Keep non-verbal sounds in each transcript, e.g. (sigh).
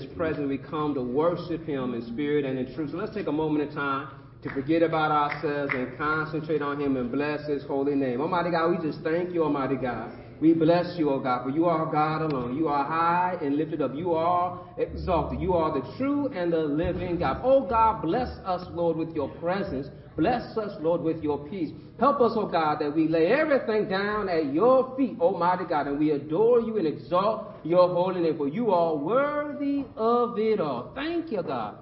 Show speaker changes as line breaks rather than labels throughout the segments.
His presence, we come to worship Him in spirit and in truth. So let's take a moment of time to forget about ourselves and concentrate on Him and bless His holy name. Almighty God, we just thank you, Almighty God. We bless you, O God, for you are God alone. You are high and lifted up. You are exalted. You are the true and the living God. Oh God, bless us, Lord, with your presence. Bless us, Lord, with your peace. Help us, oh God, that we lay everything down at your feet, Almighty God, and we adore you and exalt your holy name, for you are worthy of it all. Thank you, God.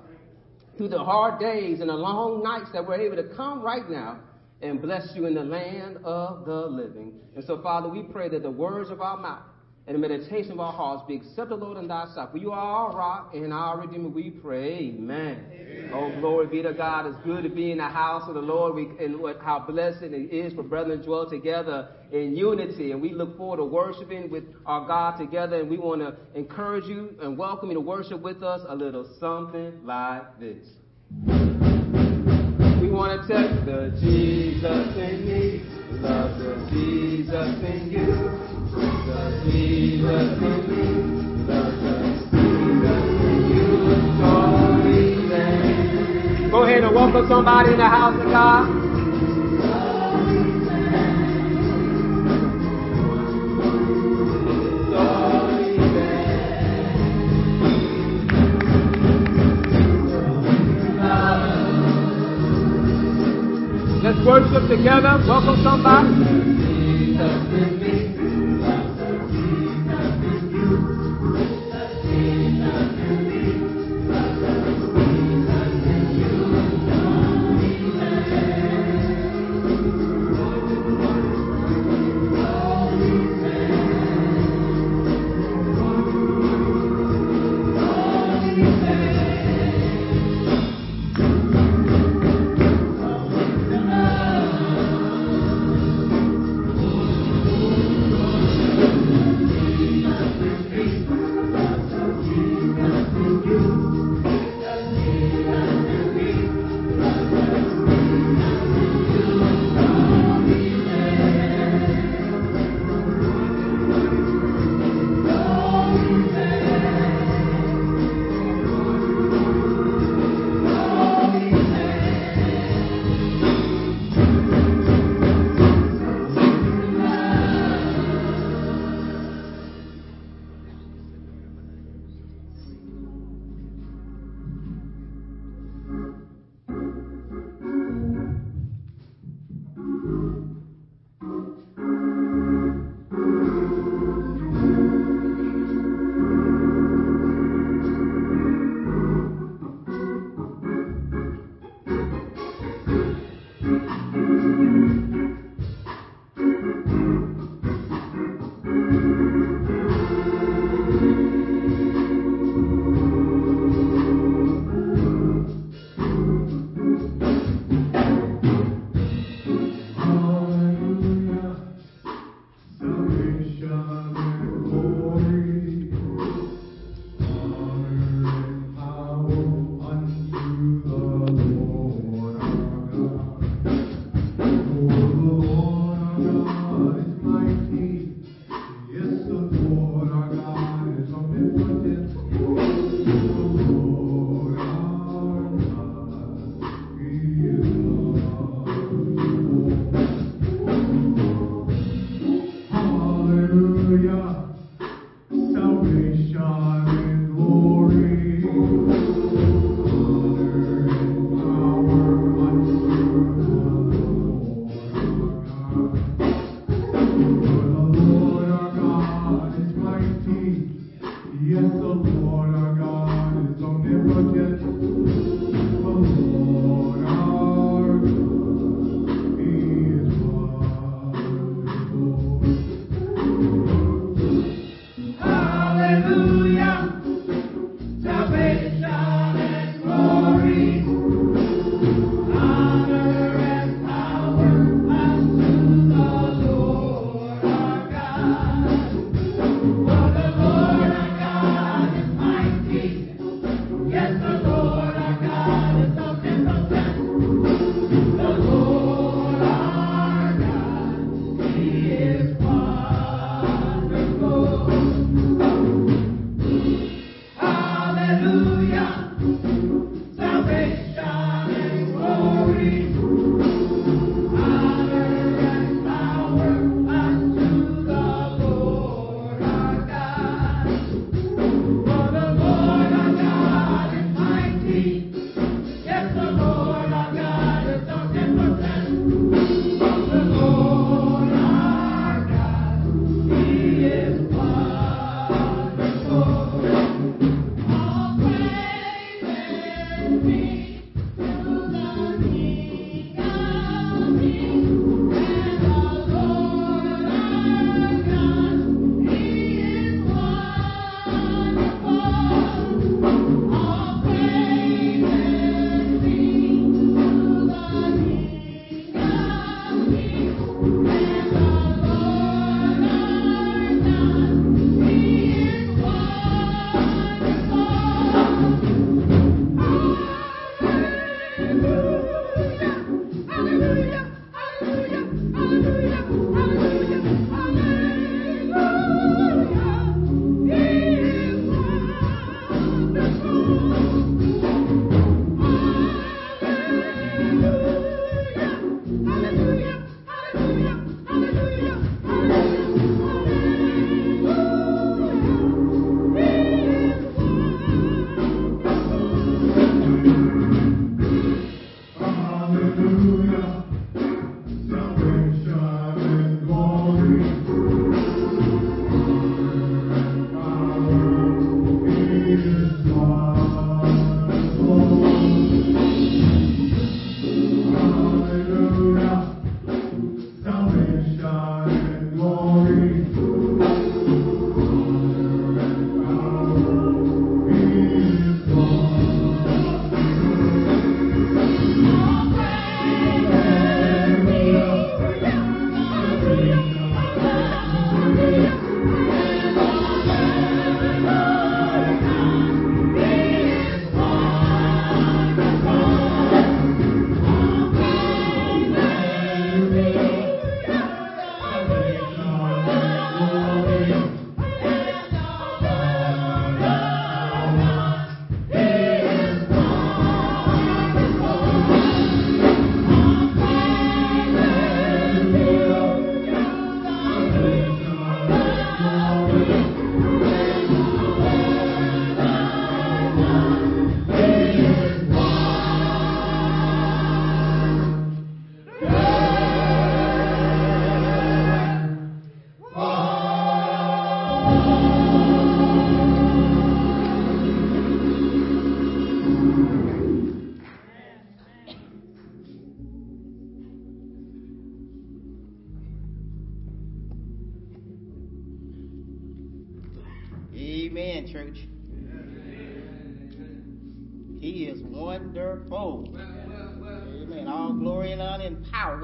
Through the hard days and the long nights that we're able to come right now and bless you in the land of the living. And so, Father, we pray that the words of our mouth and the meditation of our hearts be acceptable, Lord, in thy sight. For you are our rock and our redeemer. We pray. Amen. Amen. Oh, glory be to God. It's good to be in the house of the Lord. We, and what, how blessed it is for brethren to dwell together in unity. And we look forward to worshiping with our God together. And we want to encourage you and welcome you to worship with us a little something like this. We want to tell the Jesus in me, love the Jesus in you. Go ahead and welcome somebody in the house of God. Worship together. Welcome somebody.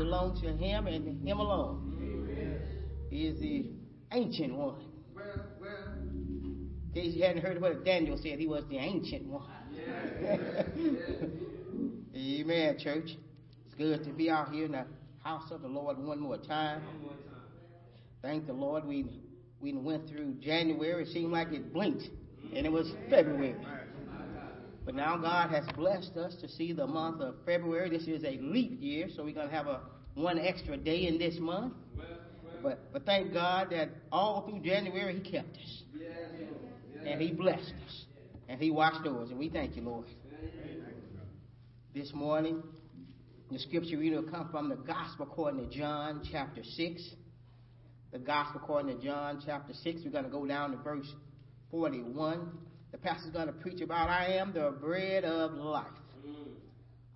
Belong to Him and Him alone. He is the ancient one. In case you hadn't heard what Daniel said, he was the ancient one. (laughs) Amen, church. It's good to be out here in the house of the Lord one more time. Thank the Lord. We we went through January. It seemed like it blinked, and it was February. But now God has blessed us to see the month of February. This is a leap year, so we're going to have a one extra day in this month. But but thank God that all through January He kept us, and He blessed us, and He watched over us, and we thank you, Lord. This morning, the scripture reading will come from the Gospel according to John chapter six. The Gospel according to John chapter six. We're going to go down to verse forty-one. The pastor's going to preach about I am the bread of life.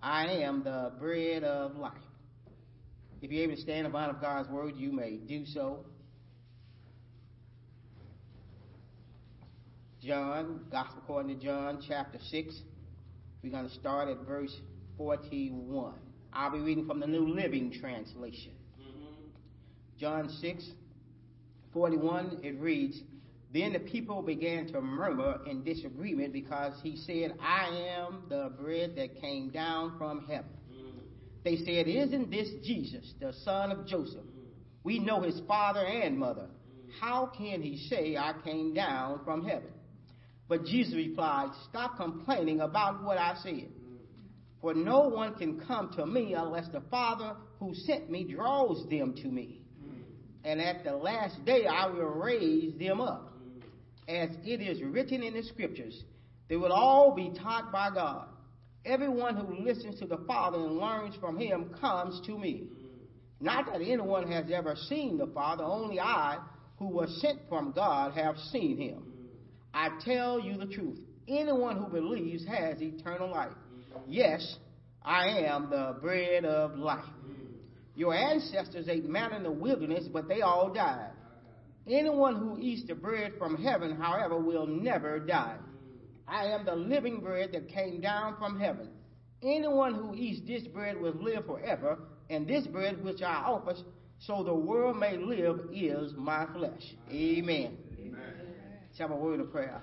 I am the bread of life. If you're able to stand in front of God's word, you may do so. John, Gospel according to John, chapter 6. We're going to start at verse 41. I'll be reading from the New Living Translation. Mm-hmm. John 6, 41, it reads, Then the people began to murmur in disagreement because he said, I am the bread that came down from heaven. They said, Isn't this Jesus, the son of Joseph? We know his father and mother. How can he say, I came down from heaven? But Jesus replied, Stop complaining about what I said. For no one can come to me unless the Father who sent me draws them to me. And at the last day I will raise them up. As it is written in the scriptures, they will all be taught by God. Everyone who listens to the Father and learns from him comes to me. Not that anyone has ever seen the Father, only I, who was sent from God, have seen him. I tell you the truth. Anyone who believes has eternal life. Yes, I am the bread of life. Your ancestors ate manna in the wilderness, but they all died. Anyone who eats the bread from heaven, however, will never die. I am the living bread that came down from heaven. Anyone who eats this bread will live forever, and this bread which I offer, so the world may live, is my flesh. Amen. Amen. Let's have a word of prayer.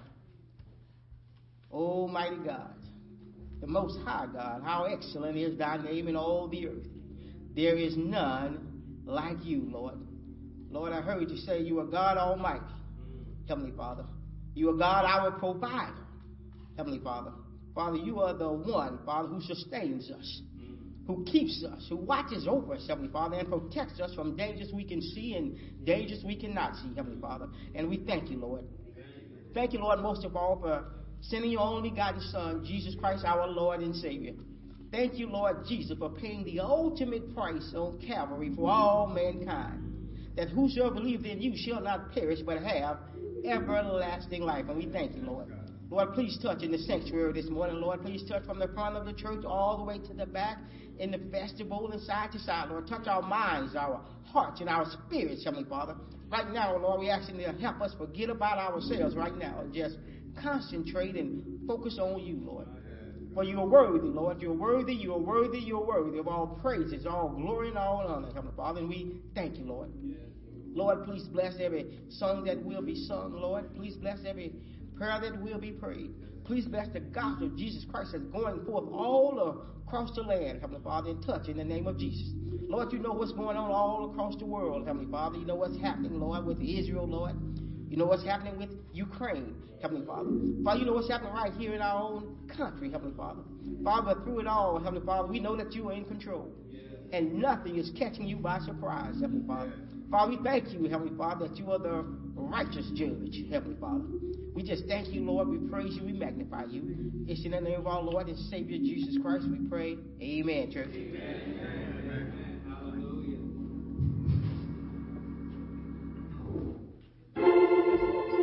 Almighty God, the Most High God, how excellent is thy name in all the earth. There is none like you, Lord. Lord, I heard you say you are God Almighty, mm. Heavenly Father. You are God, our provider, Heavenly Father. Father, you are the one, Father, who sustains us, who keeps us, who watches over us, Heavenly Father, and protects us from dangers we can see and dangers we cannot see, Heavenly Father. And we thank you, Lord. Thank you, Lord, most of all, for sending your only begotten Son, Jesus Christ, our Lord and Savior. Thank you, Lord Jesus, for paying the ultimate price on Calvary for all mankind. That whosoever believeth in you shall not perish, but have everlasting life. And we thank you, Lord. Lord, please touch in the sanctuary this morning. Lord, please touch from the front of the church all the way to the back in the vestibule and side to side. Lord, touch our minds, our hearts, and our spirits, Heavenly Father. Right now, Lord, we ask you to help us forget about ourselves right now and just concentrate and focus on you, Lord. For you are worthy, Lord. You're worthy, you are worthy, you are worthy of all praises, all glory, and all honor, Heavenly Father. And we thank you, Lord. Lord, please bless every song that will be sung, Lord. Please bless every prayer that will be prayed. Please bless the gospel of Jesus Christ that's going forth all across the land, Heavenly Father, and touch in the name of Jesus. Lord, you know what's going on all across the world, Heavenly Father. You know what's happening, Lord, with Israel, Lord. You know what's happening with Ukraine, Heavenly Father. Father, you know what's happening right here in our own country, Heavenly Father. Father, through it all, Heavenly Father, we know that you are in control. And nothing is catching you by surprise, Heavenly Father. Father, we thank you, Heavenly Father, that you are the righteous judge, Heavenly Father. We just thank you, Lord. We praise you. We magnify you. It's in the name of our Lord and Savior Jesus Christ we pray. Amen, church.
Amen. Hallelujah.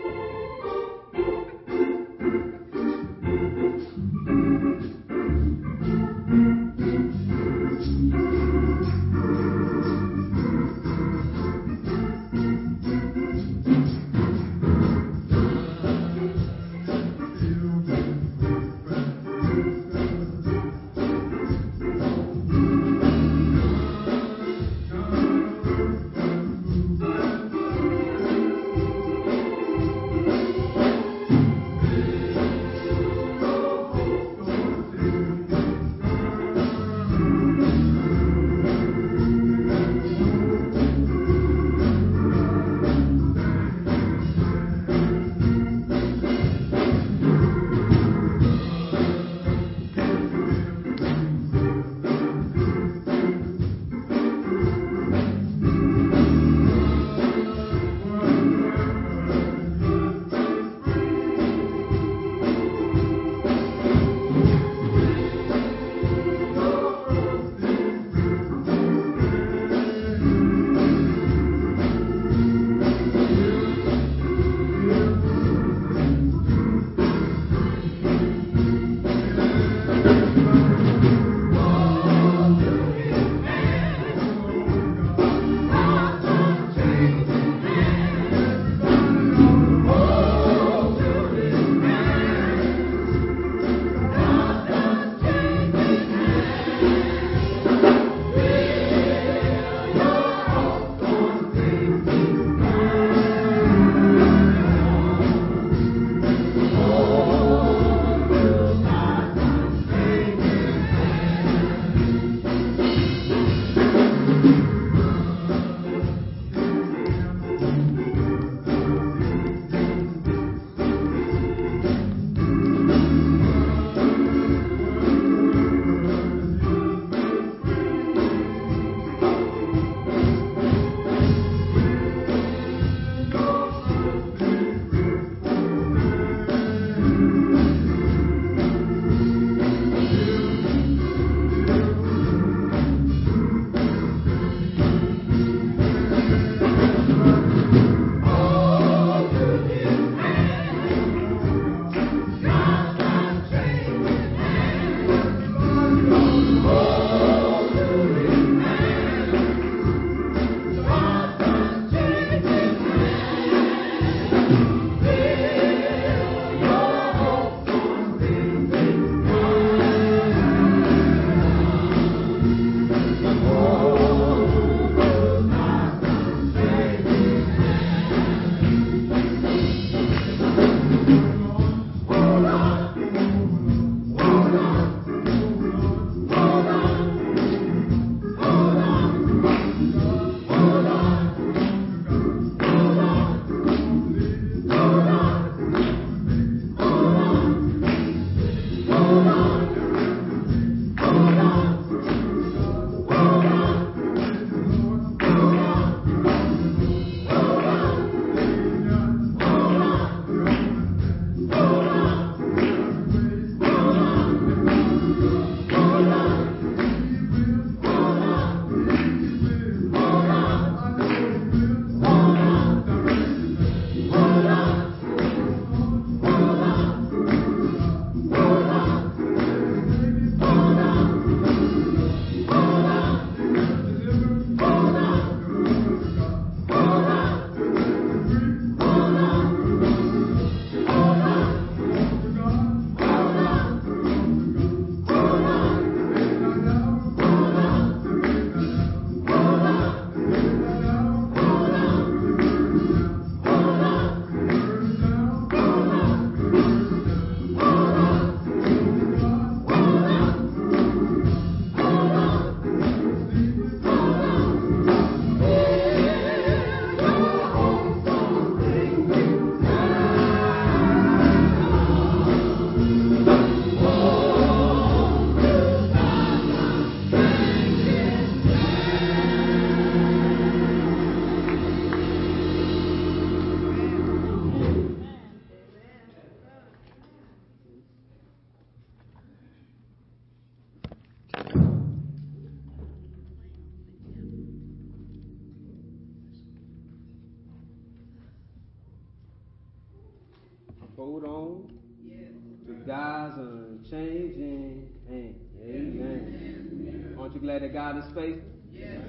Unchanging hand. Amen. Aren't you glad that God is faithful? Yes.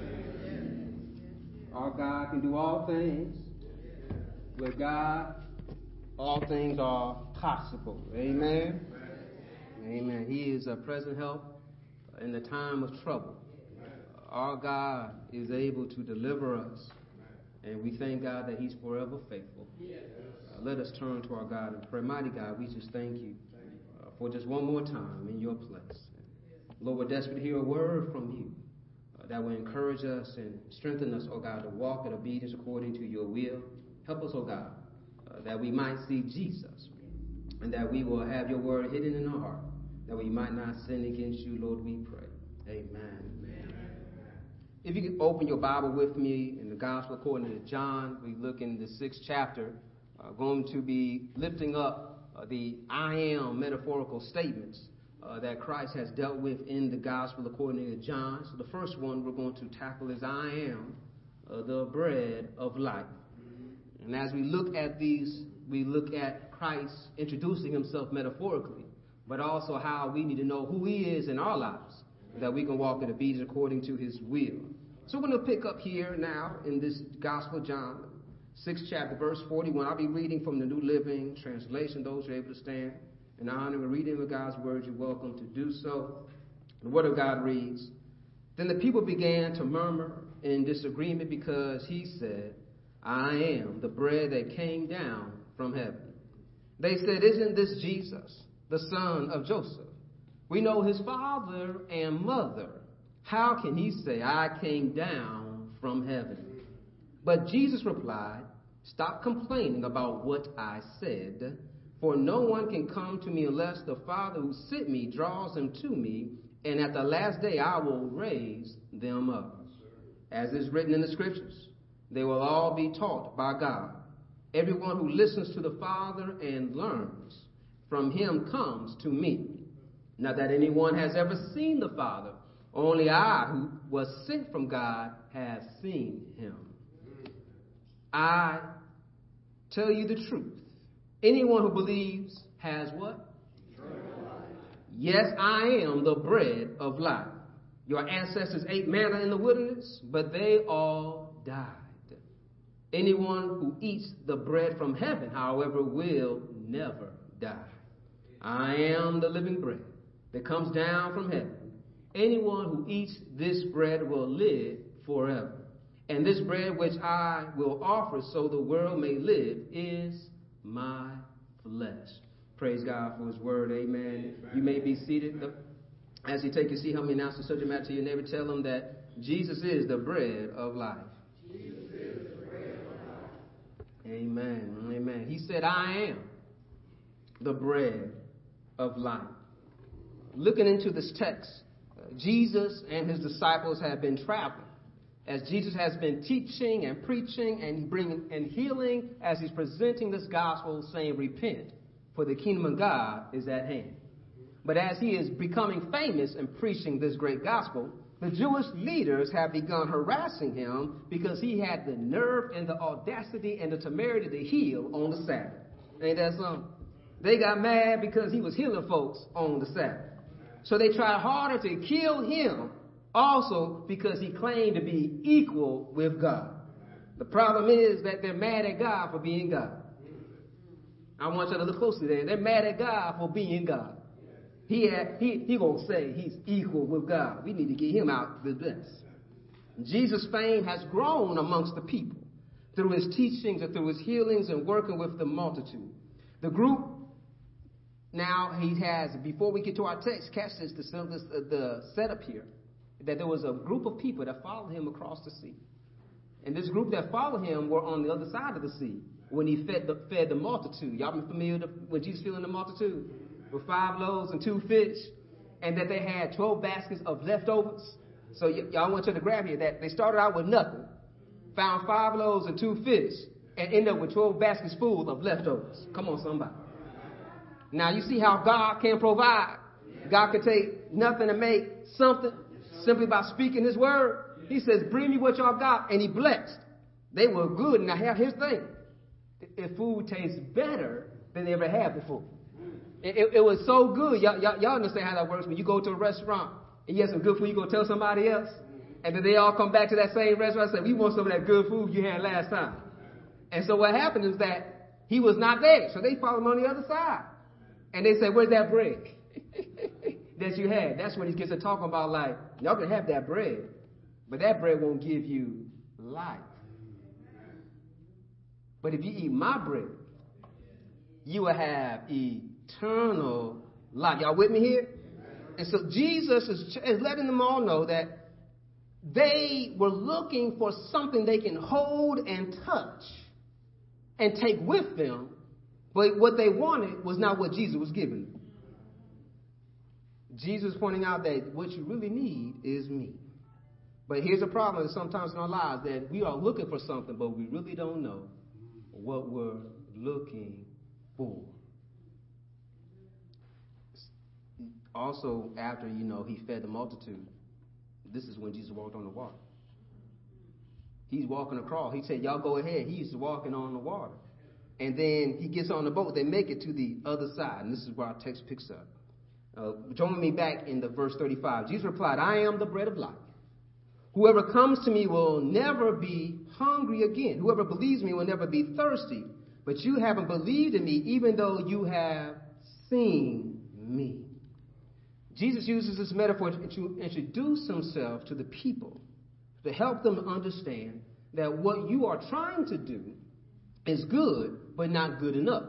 Our God can do all things. With God, all things are possible. Amen. Amen. He is a present help in the time of trouble. Our God is able to deliver us, and we thank God that He's forever faithful. Uh, let us turn to our God and pray. Mighty God, we just thank you for just one more time in your place. Lord, we're desperate to hear a word from you uh, that will encourage us and strengthen us, oh God, to walk in obedience according to your will. Help us, oh God, uh, that we might see Jesus and that we will have your word hidden in our heart, that we might not sin against you, Lord, we pray. Amen. If you could open your Bible with me in the Gospel according to John, we look in the sixth chapter, uh, going to be lifting up the I am metaphorical statements uh, that Christ has dealt with in the Gospel according to John. So the first one we're going to tackle is I am uh, the bread of life. And as we look at these, we look at Christ introducing himself metaphorically, but also how we need to know who he is in our lives, that we can walk in obedience according to his will. So we're going to pick up here now in this Gospel John, 6th chapter, verse 41. I'll be reading from the New Living Translation. Those who are able to stand in honor of reading of God's word, you're welcome to do so. The Word of God reads, Then the people began to murmur in disagreement because he said, I am the bread that came down from heaven. They said, Isn't this Jesus, the son of Joseph? We know his father and mother. How can he say, I came down from heaven? But Jesus replied, Stop complaining about what I said, for no one can come to me unless the Father who sent me draws them to me, and at the last day I will raise them up. As is written in the scriptures, they will all be taught by God. Everyone who listens to the Father and learns from him comes to me. Not that anyone has ever seen the Father, only I, who was sent from God, have seen him. I tell you the truth. Anyone who believes has what? Yes, I am the bread of life. Your ancestors ate manna in the wilderness, but they all died. Anyone who eats the bread from heaven, however, will never die. I am the living bread that comes down from heaven. Anyone who eats this bread will live forever. And this bread which I will offer so the world may live is my flesh. Praise God for his word. Amen. Amen. You may be seated. As you take your seat, help me announce the subject matter to your neighbor. Tell them that Jesus is the bread of life. Amen. Amen. He said, I am the bread of life. Looking into this text, uh, Jesus and his disciples have been traveling. As Jesus has been teaching and preaching and bringing and healing, as he's presenting this gospel, saying, Repent, for the kingdom of God is at hand. But as he is becoming famous and preaching this great gospel, the Jewish leaders have begun harassing him because he had the nerve and the audacity and the temerity to heal on the Sabbath. Ain't that something? They got mad because he was healing folks on the Sabbath. So they tried harder to kill him also because he claimed to be equal with God. The problem is that they're mad at God for being God. I want you to look closely there. They're mad at God for being God. He had, he he gonna say he's equal with God. We need to get him out of this. Jesus' fame has grown amongst the people through his teachings and through his healings and working with the multitude. The group now he has, before we get to our text, catch this, the, the setup here, that there was a group of people that followed him across the sea. And this group that followed him were on the other side of the sea when he fed the, fed the multitude. Y'all been familiar with Jesus feeding the multitude? With five loaves and two fish, and that they had 12 baskets of leftovers. So y- y'all want to grab here that they started out with nothing, found five loaves and two fish, and ended up with 12 baskets full of leftovers. Come on, somebody. Now you see how God can provide. God can take nothing and make something simply by speaking His word. He says, "Bring me what y'all got," and He blessed. They were good. And now here's the thing: if food tastes better than they ever had before, It, it, it was so good. Y'all, y'all, y'all understand how that works. When you go to a restaurant and you have some good food, you go tell somebody else. And then they all come back to that same restaurant and say, we want some of that good food you had last time. And so what happened is that he was not there. So they followed him on the other side. And they said, where's that bread (laughs) that you had? That's when he gets to talking about like, y'all can have that bread, but that bread won't give you life. But if you eat my bread, you will have eternal life. Y'all with me here? And so Jesus is, is letting them all know that they were looking for something they can hold and touch and take with them, but what they wanted was not what Jesus was giving them. Jesus pointing out that what you really need is me. But here's a problem sometimes in our lives that we are looking for something, but we really don't know what we're looking for. Also, after you know he fed the multitude, this is when Jesus walked on the water. He's walking across. He said, Y'all go ahead. He's walking on the water. And then he gets on the boat. They make it to the other side. And this is where our text picks up. Uh, join me back in the verse 35. Jesus replied, I am the bread of life. Whoever comes to me will never be hungry again. Whoever believes me will never be thirsty. But you haven't believed in me, even though you have seen me. Jesus uses this metaphor to introduce himself to the people, to help them understand that what you are trying to do is good, but not good enough.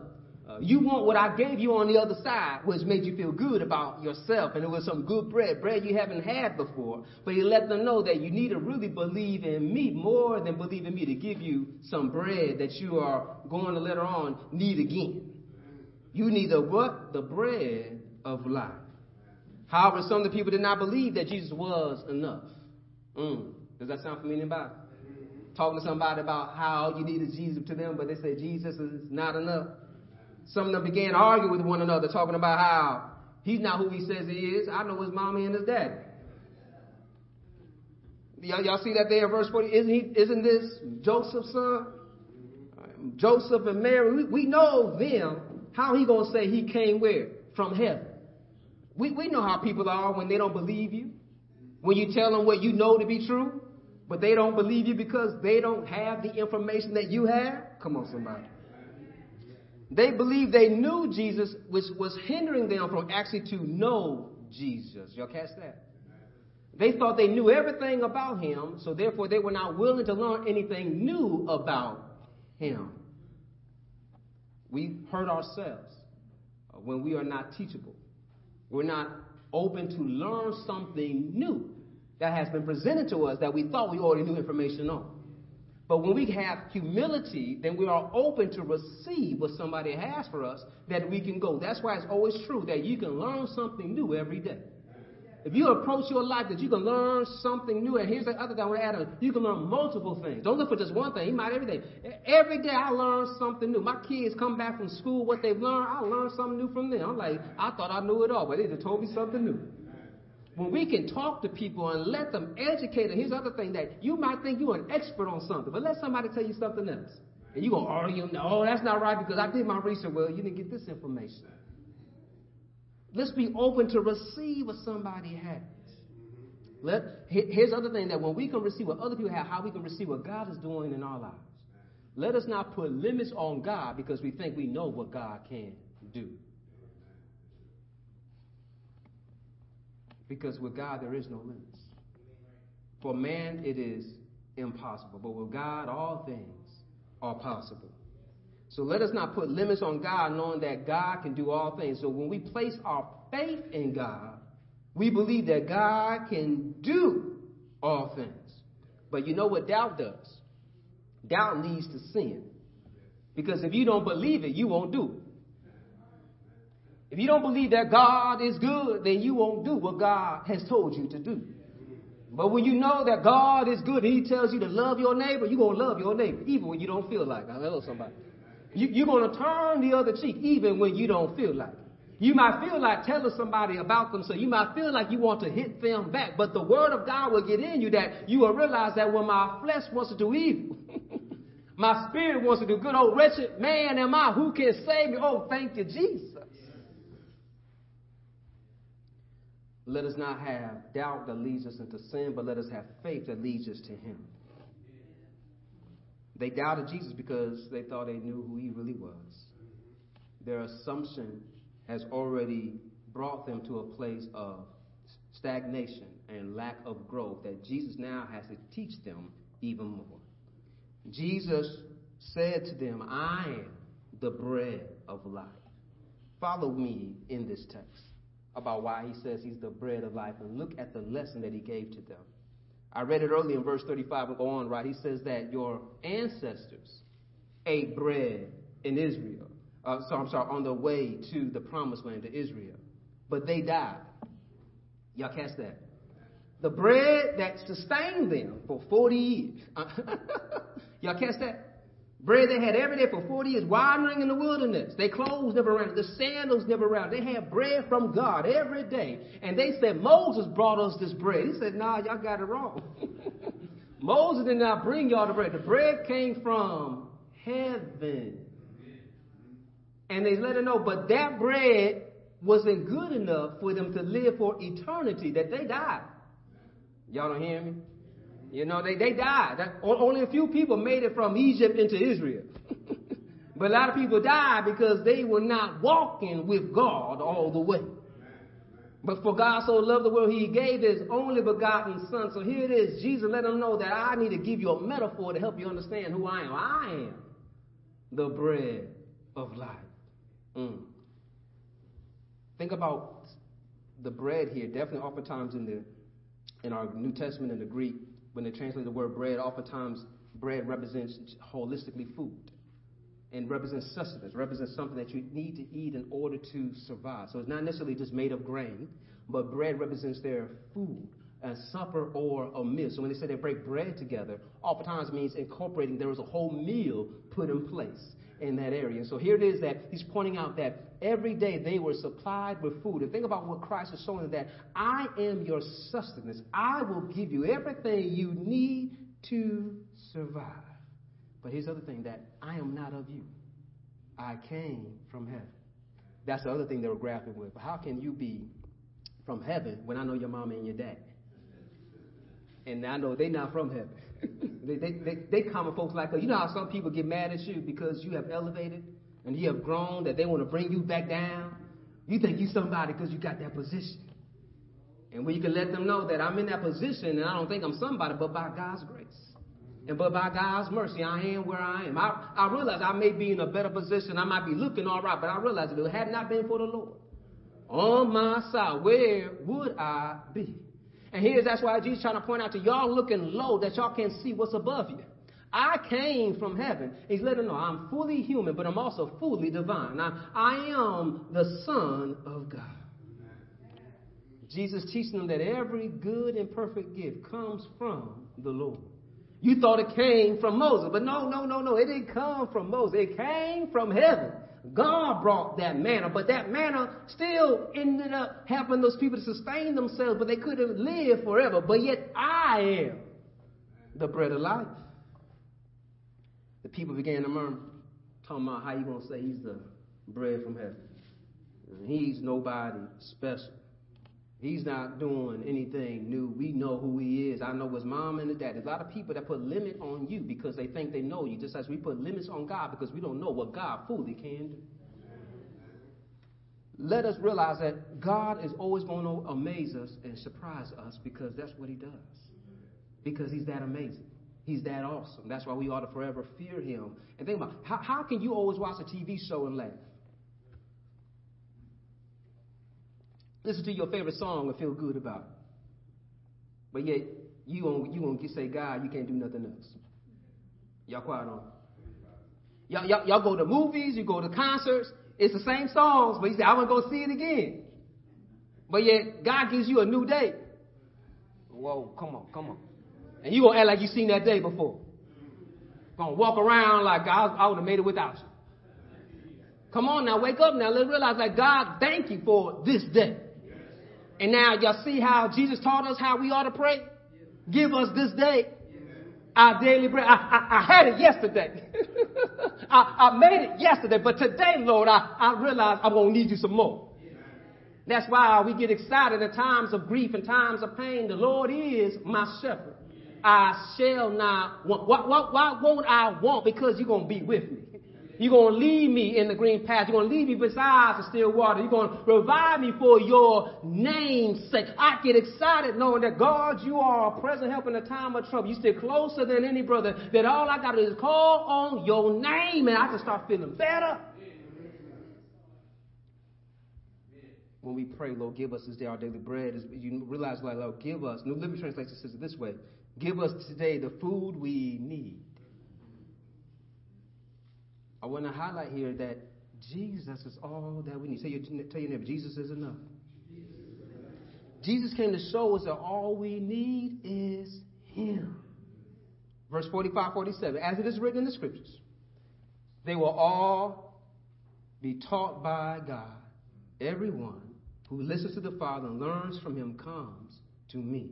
Uh, you want what I gave you on the other side, which made you feel good about yourself, and it was some good bread, bread you haven't had before. But you let them know that you need to really believe in me more than believe in me to give you some bread that you are going to later on need again. You need the what? The bread of life. However, some of the people did not believe that Jesus was enough. Mm. Does that sound familiar about? Talking to somebody about how you needed Jesus to them, but they said Jesus is not enough. Some of them began arguing with one another, talking about how he's not who he says he is. I know his mommy and his daddy. Y'all, y'all see that there in verse 40? Isn't, he, isn't this Joseph's son? Joseph and Mary, we, we know them. How he gonna say he came where? From heaven. We, we know how people are when they don't believe you. When you tell them what you know to be true, but they don't believe you because they don't have the information that you have. Come on, somebody. They believed they knew Jesus, which was hindering them from actually to know Jesus. Y'all catch that? They thought they knew everything about him, so therefore they were not willing to learn anything new about him. We hurt ourselves uh, when we are not teachable. We're not open to learn something new that has been presented to us that we thought we already knew information on. But when we have humility, then we are open to receive what somebody has for us that we can go. That's why it's always true that you can learn something new every day. If you approach your life that you can learn something new, and here's the other thing I want to add on, you can learn multiple things. Don't look for just one thing. You might every day. Every day I learn something new. My kids come back from school, what they've learned, I learn something new from them. I'm like, I thought I knew it all, but they just told me something new. When we can talk to people and let them educate them, here's the other thing that you might think you're an expert on something, but let somebody tell you something else. And you're going to argue, no, that's not right because I did my research. Well, you didn't get this information. Let's be open to receive what somebody has. Let, here's the other thing that when we can receive what other people have, how we can receive what God is doing in our lives. Let us not put limits on God because we think we know what God can do. Because with God, there is no limits. For man, it is impossible. But with God, all things are possible. So let us not put limits on God, knowing that God can do all things. So when we place our faith in God, we believe that God can do all things. But you know what doubt does? Doubt leads to sin. Because if you don't believe it, you won't do it. If you don't believe that God is good, then you won't do what God has told you to do. But when you know that God is good and He tells you to love your neighbor, you're going to love your neighbor, even when you don't feel like it. Hello, somebody. You, are going to turn the other cheek, even when you don't feel like it. You might feel like telling somebody about them, so you might feel like you want to hit them back, but the word of God will get in you that you will realize that when my flesh wants to do evil, (laughs) my spirit wants to do good. Oh, wretched man am I, who can save me? Oh, thank you, Jesus. Let us not have doubt that leads us into sin, but let us have faith that leads us to Him. They doubted Jesus because they thought they knew who He really was. Their assumption has already brought them to a place of stagnation and lack of growth that Jesus now has to teach them even more. Jesus said to them, I am the bread of life. Follow me in this text about why he says he's the bread of life and look at the lesson that he gave to them. I read it earlier in verse 35 and go on, right? He says that your ancestors ate bread in Israel. Uh, so I'm sorry, on the way to the promised land to Israel. But they died. Y'all catch that? The bread that sustained them for 40 years. (laughs) Y'all catch that? Bread they had every day for 40 years, wandering in the wilderness. Their clothes never ran, the sandals never ran. They had bread from God every day. And they said, Moses brought us this bread. He said, nah, y'all got it wrong. (laughs) Moses did not bring y'all the bread. The bread came from heaven. And they let her know, but that bread wasn't good enough for them to live for eternity, that they died. Y'all don't hear me? You know, they, they died. That, only a few people made it from Egypt into Israel. (laughs) but a lot of people died because they were not walking with God all the way. But for God so loved the world, He gave His only begotten Son. So here it is. Jesus let them know that I need to give you a metaphor to help you understand who I am. I am the bread of life. Mm. Think about the bread here. Definitely, oftentimes in the in our New Testament in the Greek, when they translate the word bread, oftentimes bread represents holistically food and represents sustenance, represents something that you need to eat in order to survive. So it's not necessarily just made of grain, but bread represents their food, a supper or a meal. So when they say they break bread together, oftentimes means incorporating there was a whole meal put in place in that area. And So here it is that he's pointing out that every day they were supplied with food. And think about what Christ is showing that I am your sustenance. I will give you everything you need to survive. But here's the other thing that I am not of you. I came from heaven. That's the other thing they were grappling with. How can you be from heaven when I know your mama and your dad? And I know they're not from heaven. They, they, they, they common folks like us. You know how some people get mad at you because you have elevated and you have grown that they want to bring you back down? You think you somebody because you got that position. And when you can let them know that I'm in that position and I don't think I'm somebody, but by God's grace. And but by God's mercy, I am where I am. I, I realize I may be in a better position. I might be looking all right, but I realize if it had not been for the Lord on my side, where would I be? And here's that's why Jesus trying to point out to y'all looking low that y'all can't see what's above you. I came from heaven. He's letting them know I'm fully human, but I'm also fully divine. Now, I am the Son of God. Jesus teaching them that every good and perfect gift comes from the Lord. You thought it came from Moses, but no, no, no, no. It didn't come from Moses. It came from heaven. God brought that manna, but that manna still ended up helping those people to sustain themselves, but they couldn't live forever. But yet I am the bread of life. The people began to murmur, talking about how you gonna say he's the bread from heaven. He's nobody special. He's mm-hmm. not doing anything new. We know who he is. I know his mom and his dad. There's a lot of people that put limit on you because they think they know you, just as we put limits on God because we don't know what God fully can do. Let us realize that God is always going to amaze us and surprise us because that's what he does. Because he's that amazing. He's that awesome. That's why we ought to forever fear him. And think about how, how can you always watch a TV show and laugh? Listen to your favorite song and feel good about it. But yet, you won't, you won't say, God, you can't do nothing else. Y'all quiet on. Y'all, y'all, y'all go to movies, you go to concerts, it's the same songs, but you say, I want to go see it again. But yet, God gives you a new day. Whoa, come on, come on. And you gonna act like you seen that day before. Gonna walk around like I, I would have made it without you. Come on now, wake up now. Let's realize that God, thank you for this day. And now y'all see how Jesus taught us how we ought to pray? Give us this day our daily bread. I, I, I had it yesterday. (laughs) I, I, made it yesterday, but today, Lord, I, I realize I'm going to need you some more. That's why we get excited in times of grief and times of pain. The Lord is my shepherd. I shall not want. Why, why, why won't I want? Because you're going to be with me. You're going to lead me in the green path. You're going to lead me beside the still water. You're going to revive me for your name's sake. I get excited knowing that God, you are a present help in a time of trouble. You stick closer than any brother. That all I got to do is call on your name and I can start feeling better. When we pray, Lord, give us this day our daily bread. You realize, like, Lord, give us. New Living Translation says it this way Give us today the food we need. I want to highlight here that Jesus is all that we need. Tell your, tell your neighbor, Jesus is enough. Jesus came to show us that all we need is Him. Verse 45, 47. As it is written in the scriptures, they will all be taught by God. Everyone who listens to the Father and learns from Him comes to me.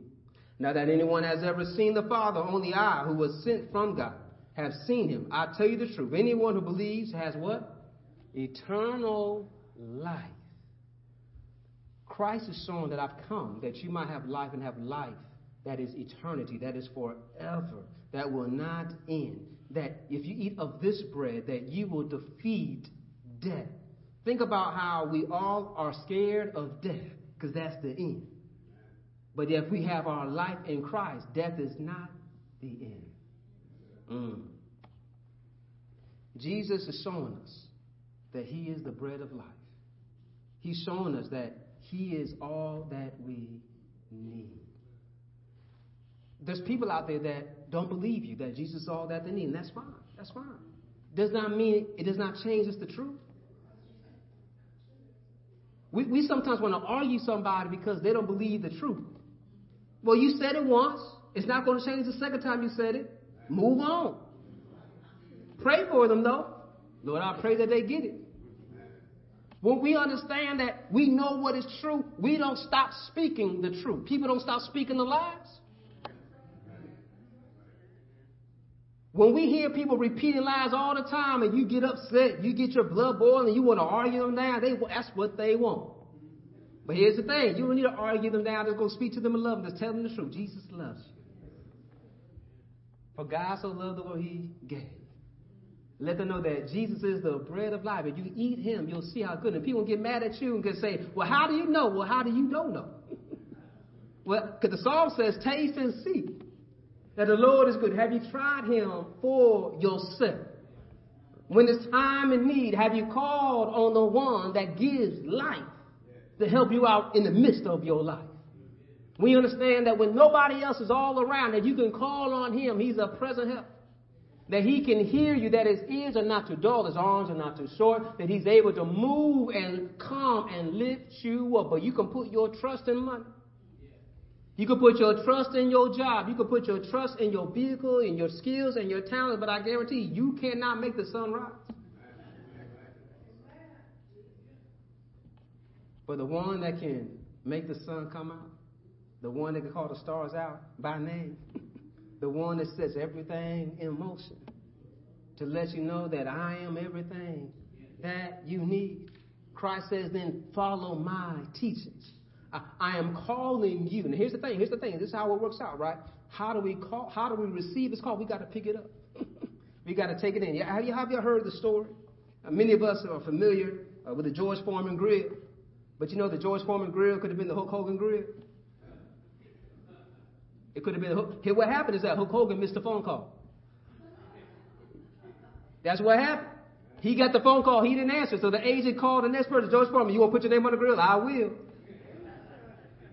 Now that anyone has ever seen the Father, only I, who was sent from God, have seen him. I tell you the truth. Anyone who believes has what? Eternal life. Christ is showing that I've come that you might have life and have life that is eternity, that is forever, that will not end. That if you eat of this bread, that you will defeat death. Think about how we all are scared of death, because that's the end. But if we have our life in Christ, death is not the end. Mm. Jesus is showing us that He is the bread of life. He's showing us that He is all that we need. There's people out there that don't believe you that Jesus is all that they need, and that's fine. That's fine. Does not mean it does not change it's the truth. We, we sometimes want to argue somebody because they don't believe the truth. Well, you said it once. It's not going to change the second time you said it. Move on. Pray for them, though. Lord, I pray that they get it. When we understand that we know what is true, we don't stop speaking the truth. People don't stop speaking the lies. When we hear people repeating lies all the time and you get upset, you get your blood boiling, you want to argue them down, they, that's what they want. But here's the thing you don't need to argue them down, just go speak to them in love, them, just tell them the truth. Jesus loves you. For God so loved the world, He gave. Let them know that Jesus is the bread of life. If you eat Him, you'll see how good. And people get mad at you and can say, Well, how do you know? Well, how do you don't know? (laughs) well, because the psalm says, Taste and see that the Lord is good. Have you tried Him for yourself? When it's time and need, have you called on the one that gives life to help you out in the midst of your life? We understand that when nobody else is all around, that you can call on Him. He's a present help. That He can hear you, that His ears are not too dull, His arms are not too short, that He's able to move and come and lift you up. But you can put your trust in money. You can put your trust in your job. You can put your trust in your vehicle, in your skills, and your talent. But I guarantee you, you cannot make the sun rise. But the one that can make the sun come out, the one that can call the stars out by name, (laughs) the one that sets everything in motion to let you know that I am everything that you need. Christ says, then follow my teachings. I, I am calling you. And here's the thing, here's the thing, this is how it works out, right? How do we call how do we receive this call? We got to pick it up. (laughs) we got to take it in. Have you, have you heard the story? Uh, many of us are familiar uh, with the George Foreman grill. But you know the George Foreman grill could have been the Hulk Hogan grill. It could have been what happened is that Hulk Hogan missed the phone call. That's what happened. He got the phone call, he didn't answer. So the agent called the next person, George Foreman, you want to put your name on the grill? I will.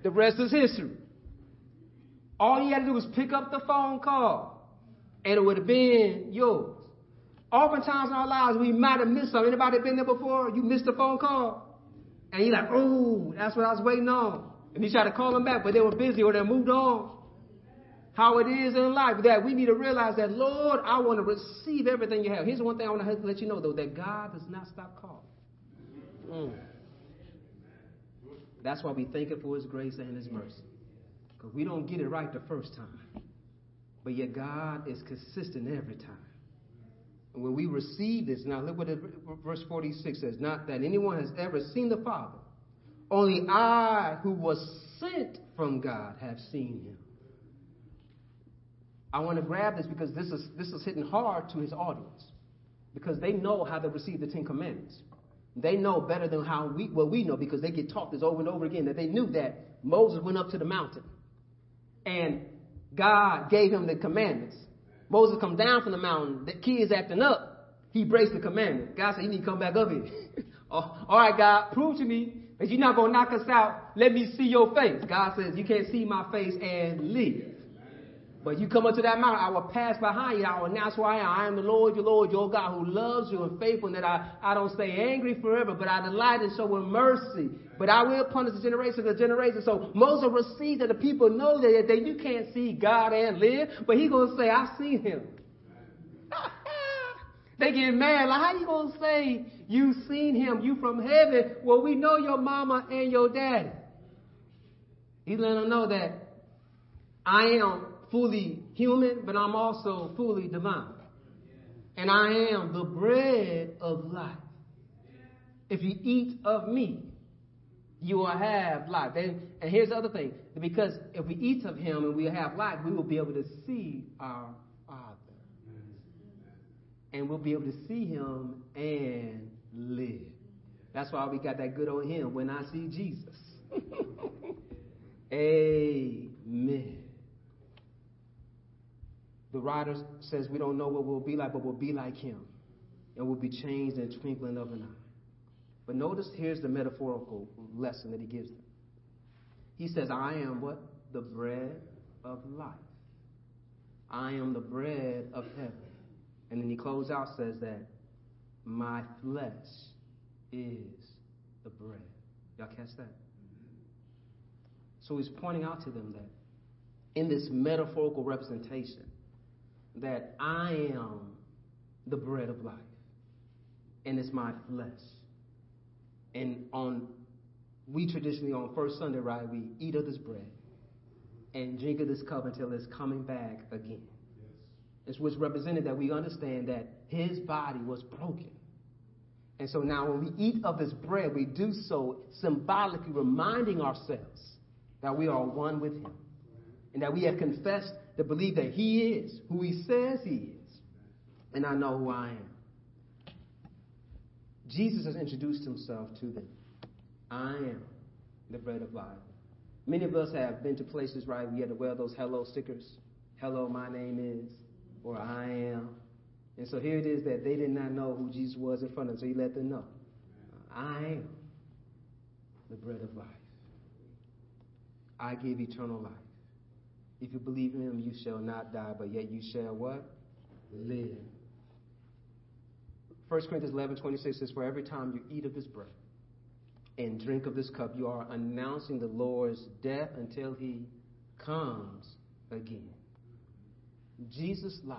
The rest is history. All you had to do was pick up the phone call, and it would have been yours. Oftentimes in our lives, we might have missed something. Anybody been there before? You missed a phone call, and you're like, "Oh, that's what I was waiting on." And you try to call them back, but they were busy or they moved on how it is in life that we need to realize that, Lord, I want to receive everything you have. Here's one thing I want to let you know, though, that God does not stop calling. Mm. That's why we thank Him for His grace and His mercy. Because we don't get it right the first time. But yet God is consistent every time. And when we receive this, now look what it, verse 46 says, not that anyone has ever seen the Father, Only I, who was sent from God, have seen him. I want to grab this because this is, this is hitting hard to his audience. Because they know how to receive the Ten Commandments. They know better than how we, what we know because they get taught this over and over again that they knew that Moses went up to the mountain and God gave him the commandments. Moses come down from the mountain. The kid is acting up. He breaks the commandment. God said, you need to come back up here. (laughs) all right, God, prove to me that you're not going to knock us out. Let me see your face. God says, you can't see my face and live. But you come up to that mountain, I will pass behind you. I will announce who I am. I am the Lord, your Lord, your God, who loves you and faithful, and that I, I don't stay angry forever, but I delight in showing mercy. But I will punish the generation of the generation. So Moses received that the people know that, that you can't see God and live, but he going to say, I've seen him. (laughs) they get mad. Like, how you going to say you seen him? You from heaven. Well, we know your mama and your daddy. He let them know that I am fully human, but I'm also fully divine. And I am the bread of life. If you eat of me, you will have life. And, and here's the other thing because if we eat of him and we have life, we will be able to see our Father. And we'll be able to see him and live. That's why we got that good old hymn, When I See Jesus. (laughs) Amen. The writer says we don't know what we'll be like, but we'll be like him. And we'll be changed in twinkling of an eye. But notice here's the metaphorical lesson that he gives them. He says, I am what? The bread of life. I am the bread of heaven. And then he closes out says that my flesh is the bread. Y'all catch that? So he's pointing out to them that in this metaphorical representation, that I am the bread of life, and it's my flesh. And on we traditionally on first Sunday, right, we eat of this bread and drink of this cup until it's coming back again. Yes. It's what's represented that we understand that his body was broken. And so now when we eat of this bread, we do so symbolically reminding ourselves that we are one with him. And that we have confessed to believe that He is who He says He is. And I know who I am. Jesus has introduced Himself to them. I am the bread of life. Many of us have been to places, right, we had to wear those hello stickers. Hello, my name is, or I am. And so here it is that they did not know who Jesus was in front of them, so he let them know. I am the bread of life. I give eternal life. If you believe in him, you shall not die, but yet you shall what? Live. 1 Corinthians 11 26 says, For every time you eat of this bread and drink of this cup, you are announcing the Lord's death until he comes again. Jesus' life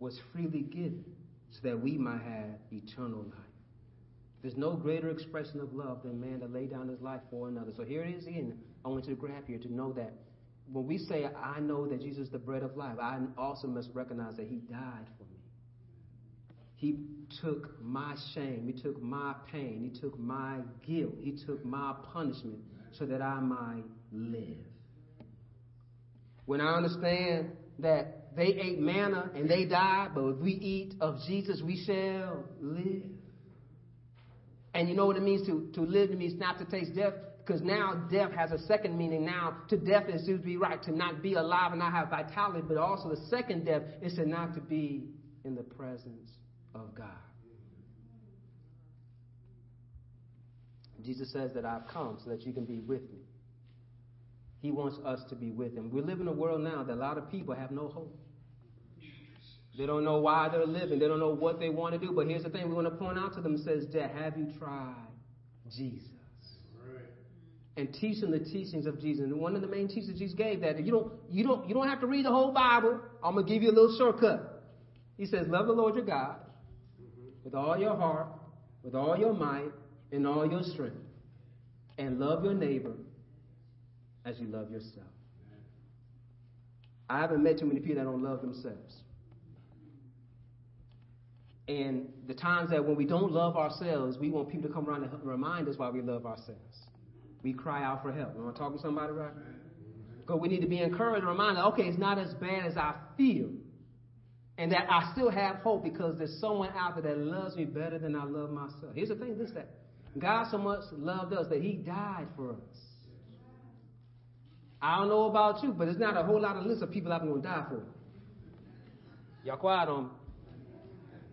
was freely given so that we might have eternal life. There's no greater expression of love than man to lay down his life for another. So here it is again. I want you to grab here to know that when we say, I know that Jesus is the bread of life, I also must recognize that He died for me. He took my shame, He took my pain, He took my guilt, He took my punishment so that I might live. When I understand that they ate manna and they died, but if we eat of Jesus, we shall live. And you know what it means to, to live? It means not to taste death. Because now death has a second meaning. Now, to death is to be right, to not be alive and not have vitality, but also the second death is to not to be in the presence of God. Jesus says that I've come so that you can be with me. He wants us to be with him. We live in a world now that a lot of people have no hope. They don't know why they're living. They don't know what they want to do. But here's the thing we want to point out to them says, have you tried Jesus? And teaching the teachings of Jesus. And one of the main teachings Jesus gave that you don't you don't you don't have to read the whole Bible. I'm gonna give you a little shortcut. He says, Love the Lord your God with all your heart, with all your might, and all your strength. And love your neighbor as you love yourself. I haven't met too many people that don't love themselves. And the times that when we don't love ourselves, we want people to come around and remind us why we love ourselves. We cry out for help. Am I talking to somebody right? Because we need to be encouraged and reminded, okay, it's not as bad as I feel. And that I still have hope because there's someone out there that loves me better than I love myself. Here's the thing, this that. God so much loved us that he died for us. I don't know about you, but there's not a whole lot of list of people I'm going to die for. Y'all quiet on me.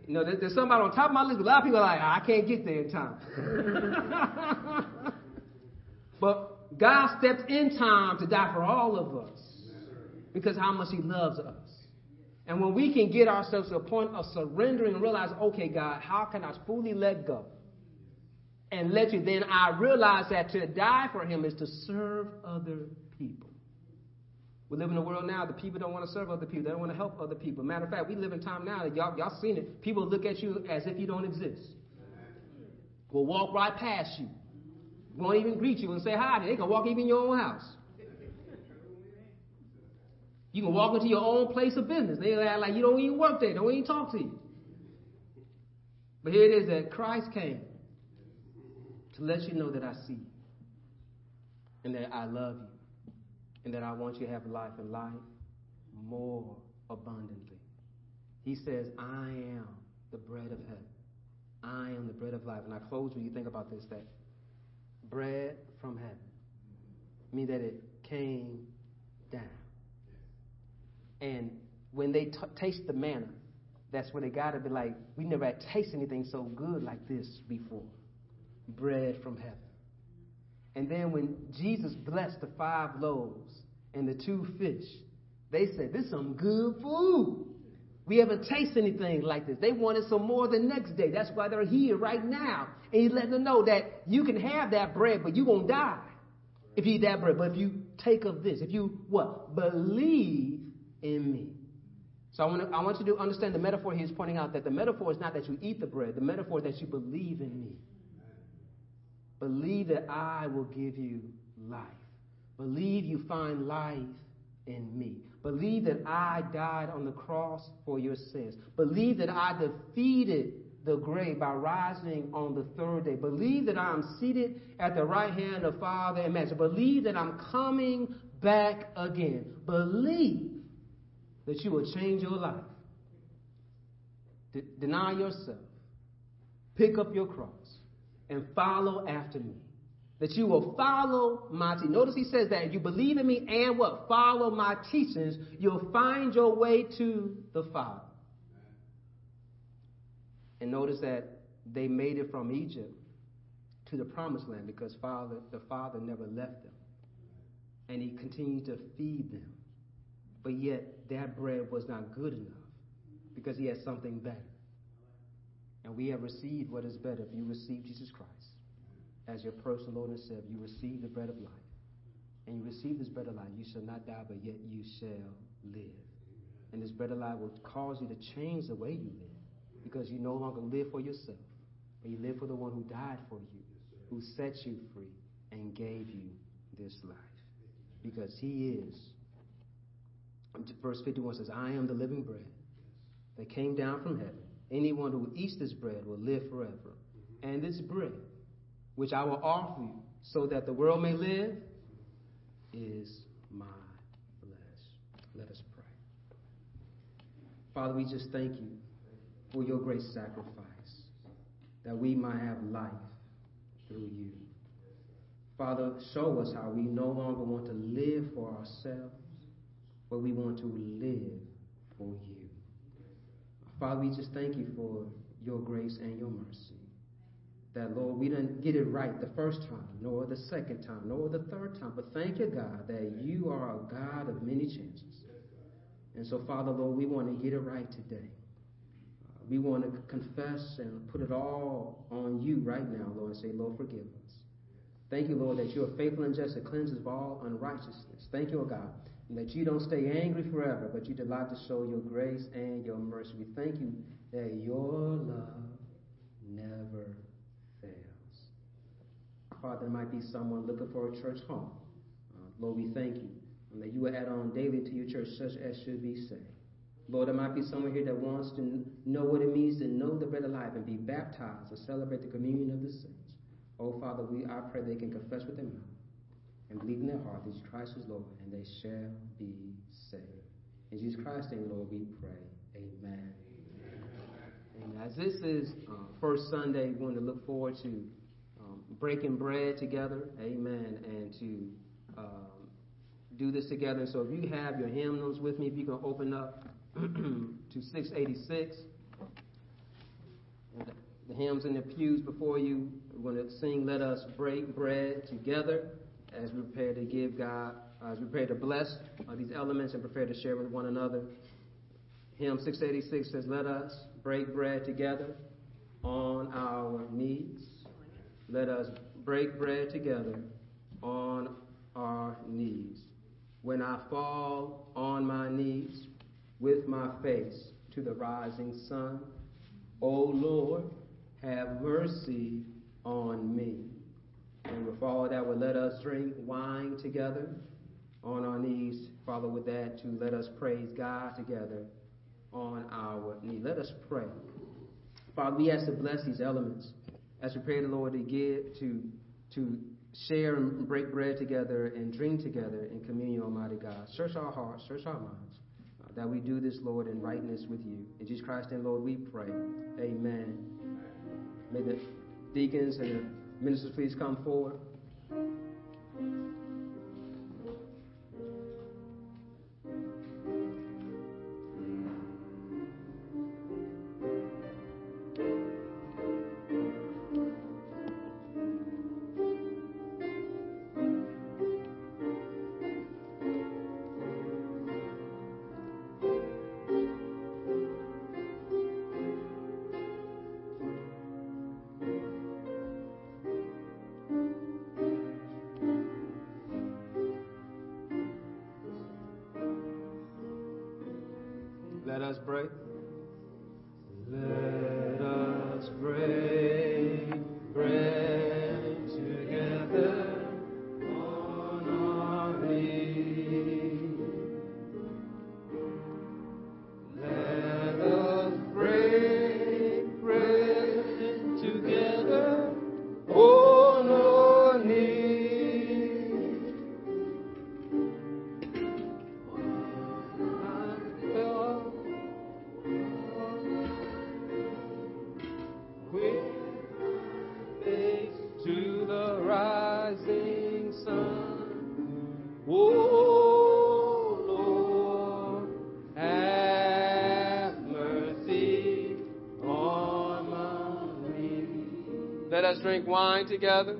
You know, there's, somebody on top of my list, a lot of people are like, ah, I can't get there in time. (laughs) but God stepped in time to die for all of us because how much He loves us. And when we can get ourselves to a point of surrendering and realize, okay, God, how can I fully let go? And let you, then I realize that to die for Him is to serve other people. We live in a world now that people don't want to serve other people. They don't want to help other people. Matter of fact, we live in time now that y'all, y'all seen it. People look at you as if you don't exist. Will walk right past you. Won't even greet you and say hi. They can walk even in your own house. You can walk into your own place of business. They act like you don't even work there. Don't even talk to you. But here it is that Christ came to let you know that I see you and that I love you and that I want you to have life and life more abundantly. He says, I am the bread of heaven. I am the bread of life. And I close when you think about this that bread from heaven Mean that it came down. And when they t- taste the manna, that's when they got to be like, we never had tasted anything so good like this before. Bread from heaven. And then when Jesus blessed the five loaves and the two fish, they said, This is some good food. We haven't tasted anything like this. They wanted some more the next day. That's why they're here right now. And he's letting them know that you can have that bread, but you won't die if you eat that bread. But if you take of this, if you what? Believe in me. So I want, to, I want you to understand the metaphor he's pointing out that the metaphor is not that you eat the bread. The metaphor is that you believe in me. Believe that I will give you life. Believe you find life in me. Believe that I died on the cross for your sins. Believe that I defeated the grave by rising on the third day. Believe that I am seated at the right hand of Father and Master. Believe that I'm coming back again. Believe that you will change your life. Deny yourself. Pick up your cross and follow after me. That you will follow my teaching. Notice he says that if you believe in me and what? Follow my teachings, you'll find your way to the Father. And notice that they made it from Egypt to the promised land because Father, the Father never left them. And he continued to feed them. But yet that bread was not good enough because he had something better. And we have received what is better. If you receive Jesus Christ as your personal Lord and Savior, you receive the bread of life. And you receive this bread of life, you shall not die, but yet you shall live. And this bread of life will cause you to change the way you live. Because you no longer live for yourself, but you live for the one who died for you, who set you free, and gave you this life. Because he is. Verse 51 says, I am the living bread that came down from heaven. Anyone who eats this bread will live forever. And this bread, which I will offer you so that the world may live, is my flesh. Let us pray. Father, we just thank you for your great sacrifice that we might have life through you. Father, show us how we no longer want to live for ourselves, but we want to live for you. Father, we just thank you for your grace and your mercy. That, Lord, we didn't get it right the first time, nor the second time, nor the third time. But thank you, God, that you are a God of many chances. And so, Father, Lord, we want to get it right today. We want to confess and put it all on you right now, Lord, and say, Lord, forgive us. Thank you, Lord, that you are faithful and just to cleanse us of all unrighteousness. Thank you, O God, that you don't stay angry forever, but you delight to show your grace and your mercy. We thank you that your love never fails. Father, there might be someone looking for a church home. Uh, Lord, we thank you that you will add on daily to your church such as should be saved. Lord, there might be someone here that wants to know what it means to know the bread of life and be baptized or celebrate the communion of the saints. Oh, Father, we I pray they can confess with their mouth and believe in their heart that Christ is Lord, and they shall be saved. In Jesus Christ's name, Lord, we pray. Amen. And as this is uh, first Sunday, we want to look forward to um, breaking bread together. Amen. And to um, do this together. So if you have your hymnals with me, if you can open up (clears throat) to 686. The hymns in the pews before you. We're going to sing Let Us Break Bread Together as we prepare to give God, uh, as we prepare to bless uh, these elements and prepare to share with one another. Hymn 686 says, Let us break bread together on our knees. Let us break bread together on our knees. When I fall on my knees with my face to the rising sun, O Lord, have mercy on me. And with all that would let us drink wine together on our knees. Father, with that, to let us praise God together on our knees. Let us pray. Father, we ask to bless these elements as we pray the Lord to give, to, to share and break bread together and drink together in communion, Almighty God. Search our hearts, search our minds, that we do this, Lord, in rightness with you. In Jesus Christ and Lord, we pray. Amen. May the deacons and the ministers please come forward. Let drink wine together.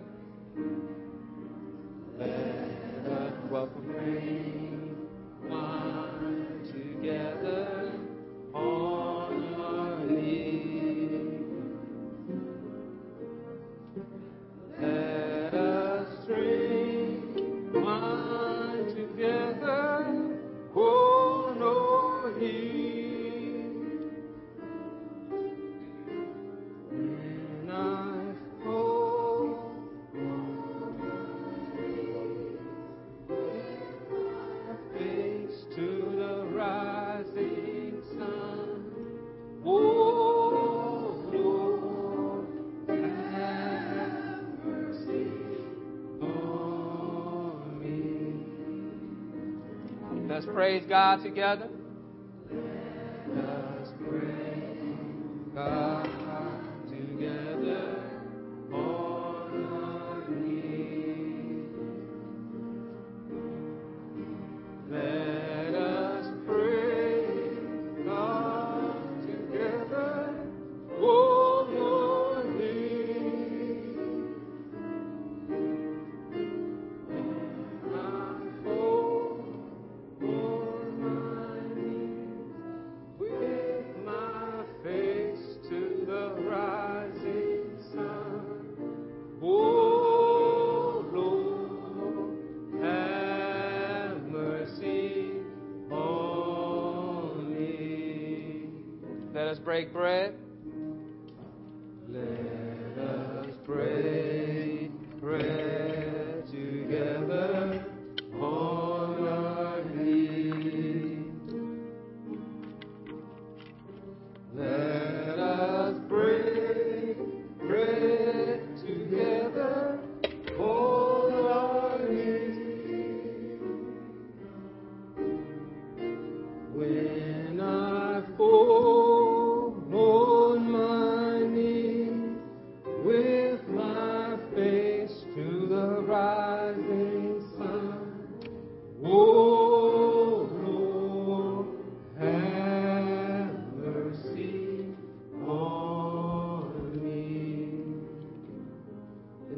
Praise God together.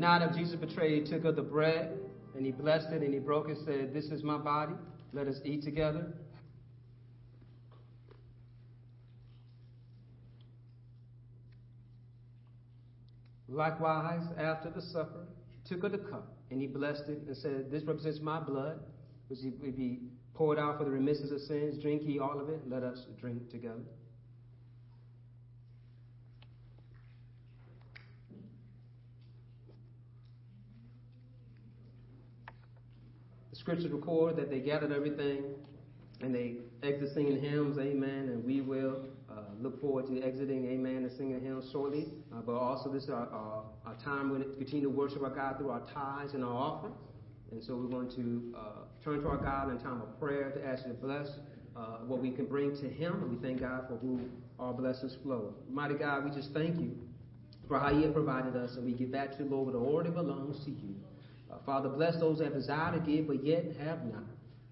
The tray, he took of the bread, and he blessed it, and he broke it, and said, This is my body. Let us eat together. Likewise, after the supper, he took of the cup, and he blessed it, and said, This represents my blood, which will be poured out for the remission of sins. Drink ye all of it. Let us drink together. Scriptures record that they gathered everything and they exit singing hymns, amen, and we will uh, look forward to exiting, amen, and singing hymns shortly. Uh, but also, this is our, our, our time we continue to worship our God through our tithes and our offering. And so we're going to uh, turn to our God in time of prayer to ask you to bless uh, what we can bring to Him, and we thank God for who our blessings flow. Mighty God, we just thank you for how you have provided us, and we give that to you, Lord, what already belongs to you. Uh, Father, bless those that desire to give but yet have not.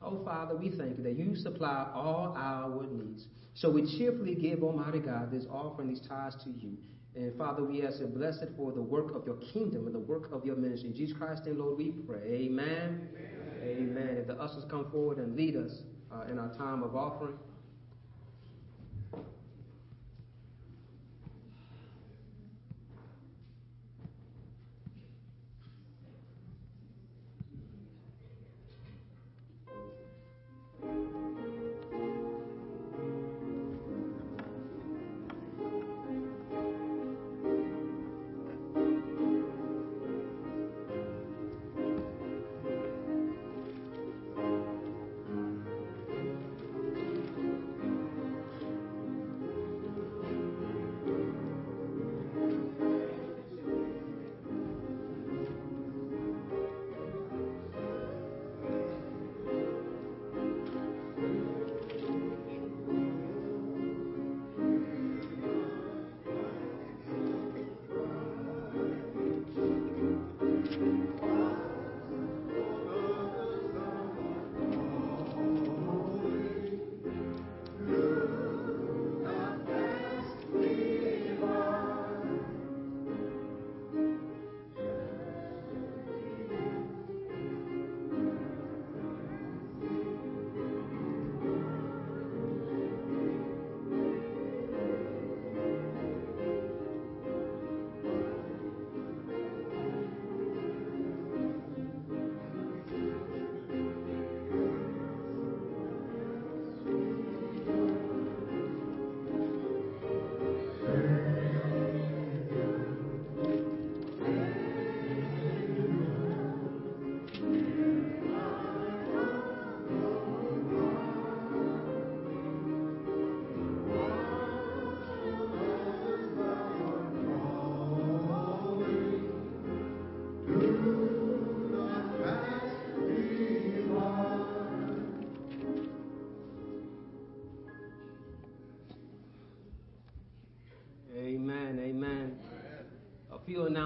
Oh, Father, we thank you that you supply all our needs. So we cheerfully give, Almighty God, this offering, these tithes to you. And Father, we ask you bless it for the work of your kingdom and the work of your ministry. In Jesus Christ and Lord, we pray. Amen. Amen. Amen. If the ushers come forward and lead us uh, in our time of offering.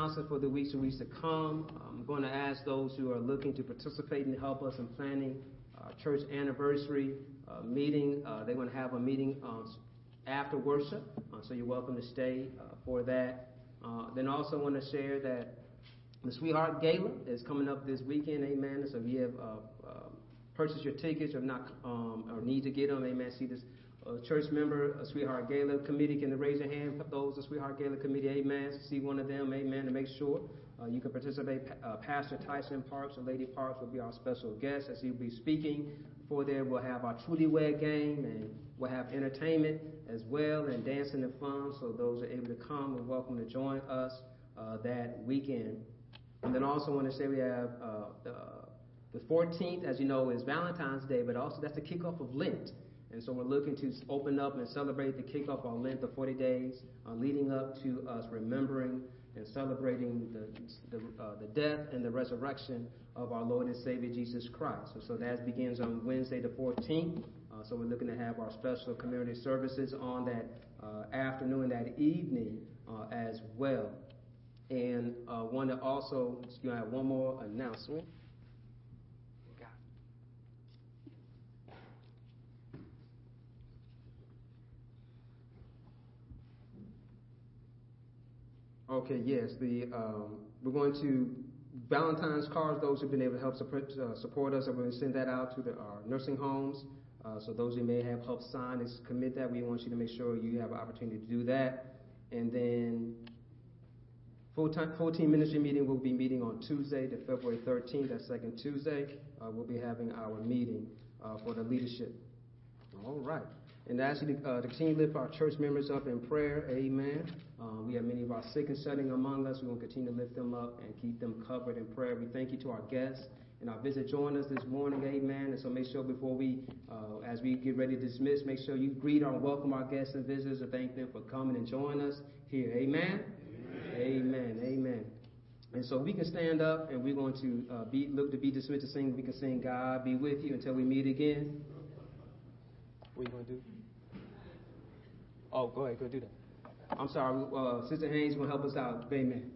Announcements for the weeks and weeks to come. I'm going to ask those who are looking to participate and help us in planning our church anniversary uh, meeting. Uh, they're going to have a meeting uh, after worship, uh, so you're welcome to stay uh, for that. Uh, then also want to share that the Sweetheart Gala is coming up this weekend. Amen. So if you have purchased your tickets or not um, or need to get them, amen. See this a church member, a Sweetheart Gala committee, can raise your hand? For those, the Sweetheart Gala committee, amen. See one of them, amen, to make sure uh, you can participate. Uh, Pastor Tyson Parks and Lady Parks will be our special guest as he'll be speaking. For there, we'll have our Truly Wed game and we'll have entertainment as well and dancing and fun. So those are able to come and welcome to join us uh, that weekend. And then also want to say we have uh, the 14th, as you know, is Valentine's Day, but also that's the kickoff of Lent. And so we're looking to open up and celebrate the kickoff on Lent, the 40 days, uh, leading up to us remembering and celebrating the, the, uh, the, death and the resurrection of our Lord and Savior Jesus Christ. So, so that begins on Wednesday the 14th. Uh, so we're looking to have our special community services on that uh, afternoon, that evening uh, as well. And uh, want to also, you know, have one more announcement. Okay, yes, the um, we're going to Valentine's cards, those who've been able to help support, uh, support us, I'm going to send that out to the, our nursing homes. Uh, so those who may have helped sign and commit that, we want you to make sure you have an opportunity to do that. And then full-time, 14 ministry meeting will be meeting on Tuesday, the February 13th, that second Tuesday. Uh, we'll be having our meeting uh, for the leadership. All right. And to, uh, to continue to lift our church members up in prayer. Amen. Uh, we have many of our sick and shutting among us. We will continue to lift them up and keep them covered in prayer. We thank you to our guests and our visit join us this morning. Amen. And so make sure before we, uh, as we get ready to dismiss, make sure you greet or welcome our guests and visitors and thank them for coming and joining us here. Amen. Amen. Amen. Amen. And so we can stand up and we're going to uh, be, look to be dismissed to sing. We can sing God be with you until we meet again. What are you going to do? Oh, go ahead, go do that. I'm sorry, uh, Sister Haynes will help us out. Amen.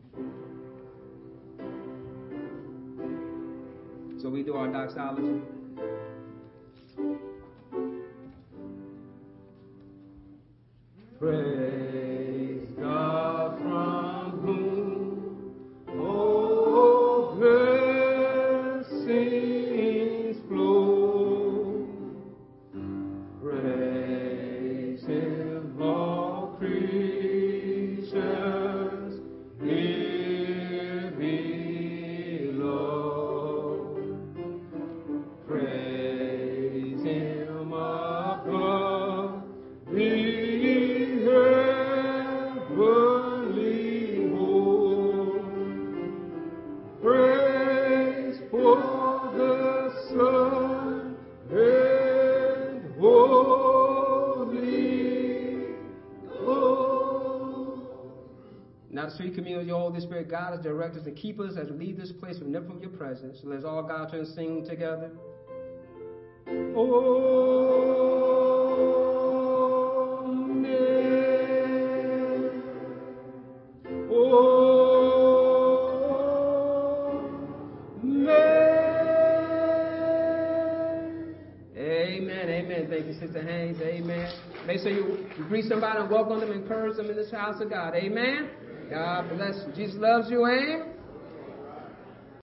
So we do our doxology. Praise us, keep us as we leave this place with never from your presence. So let's all God turn and sing together. Amen. Amen. Amen. Thank you, Sister Haynes. Amen. Make sure you greet somebody and welcome them, encourage them in this house of God. Amen. God bless you. Jesus loves you. Amen.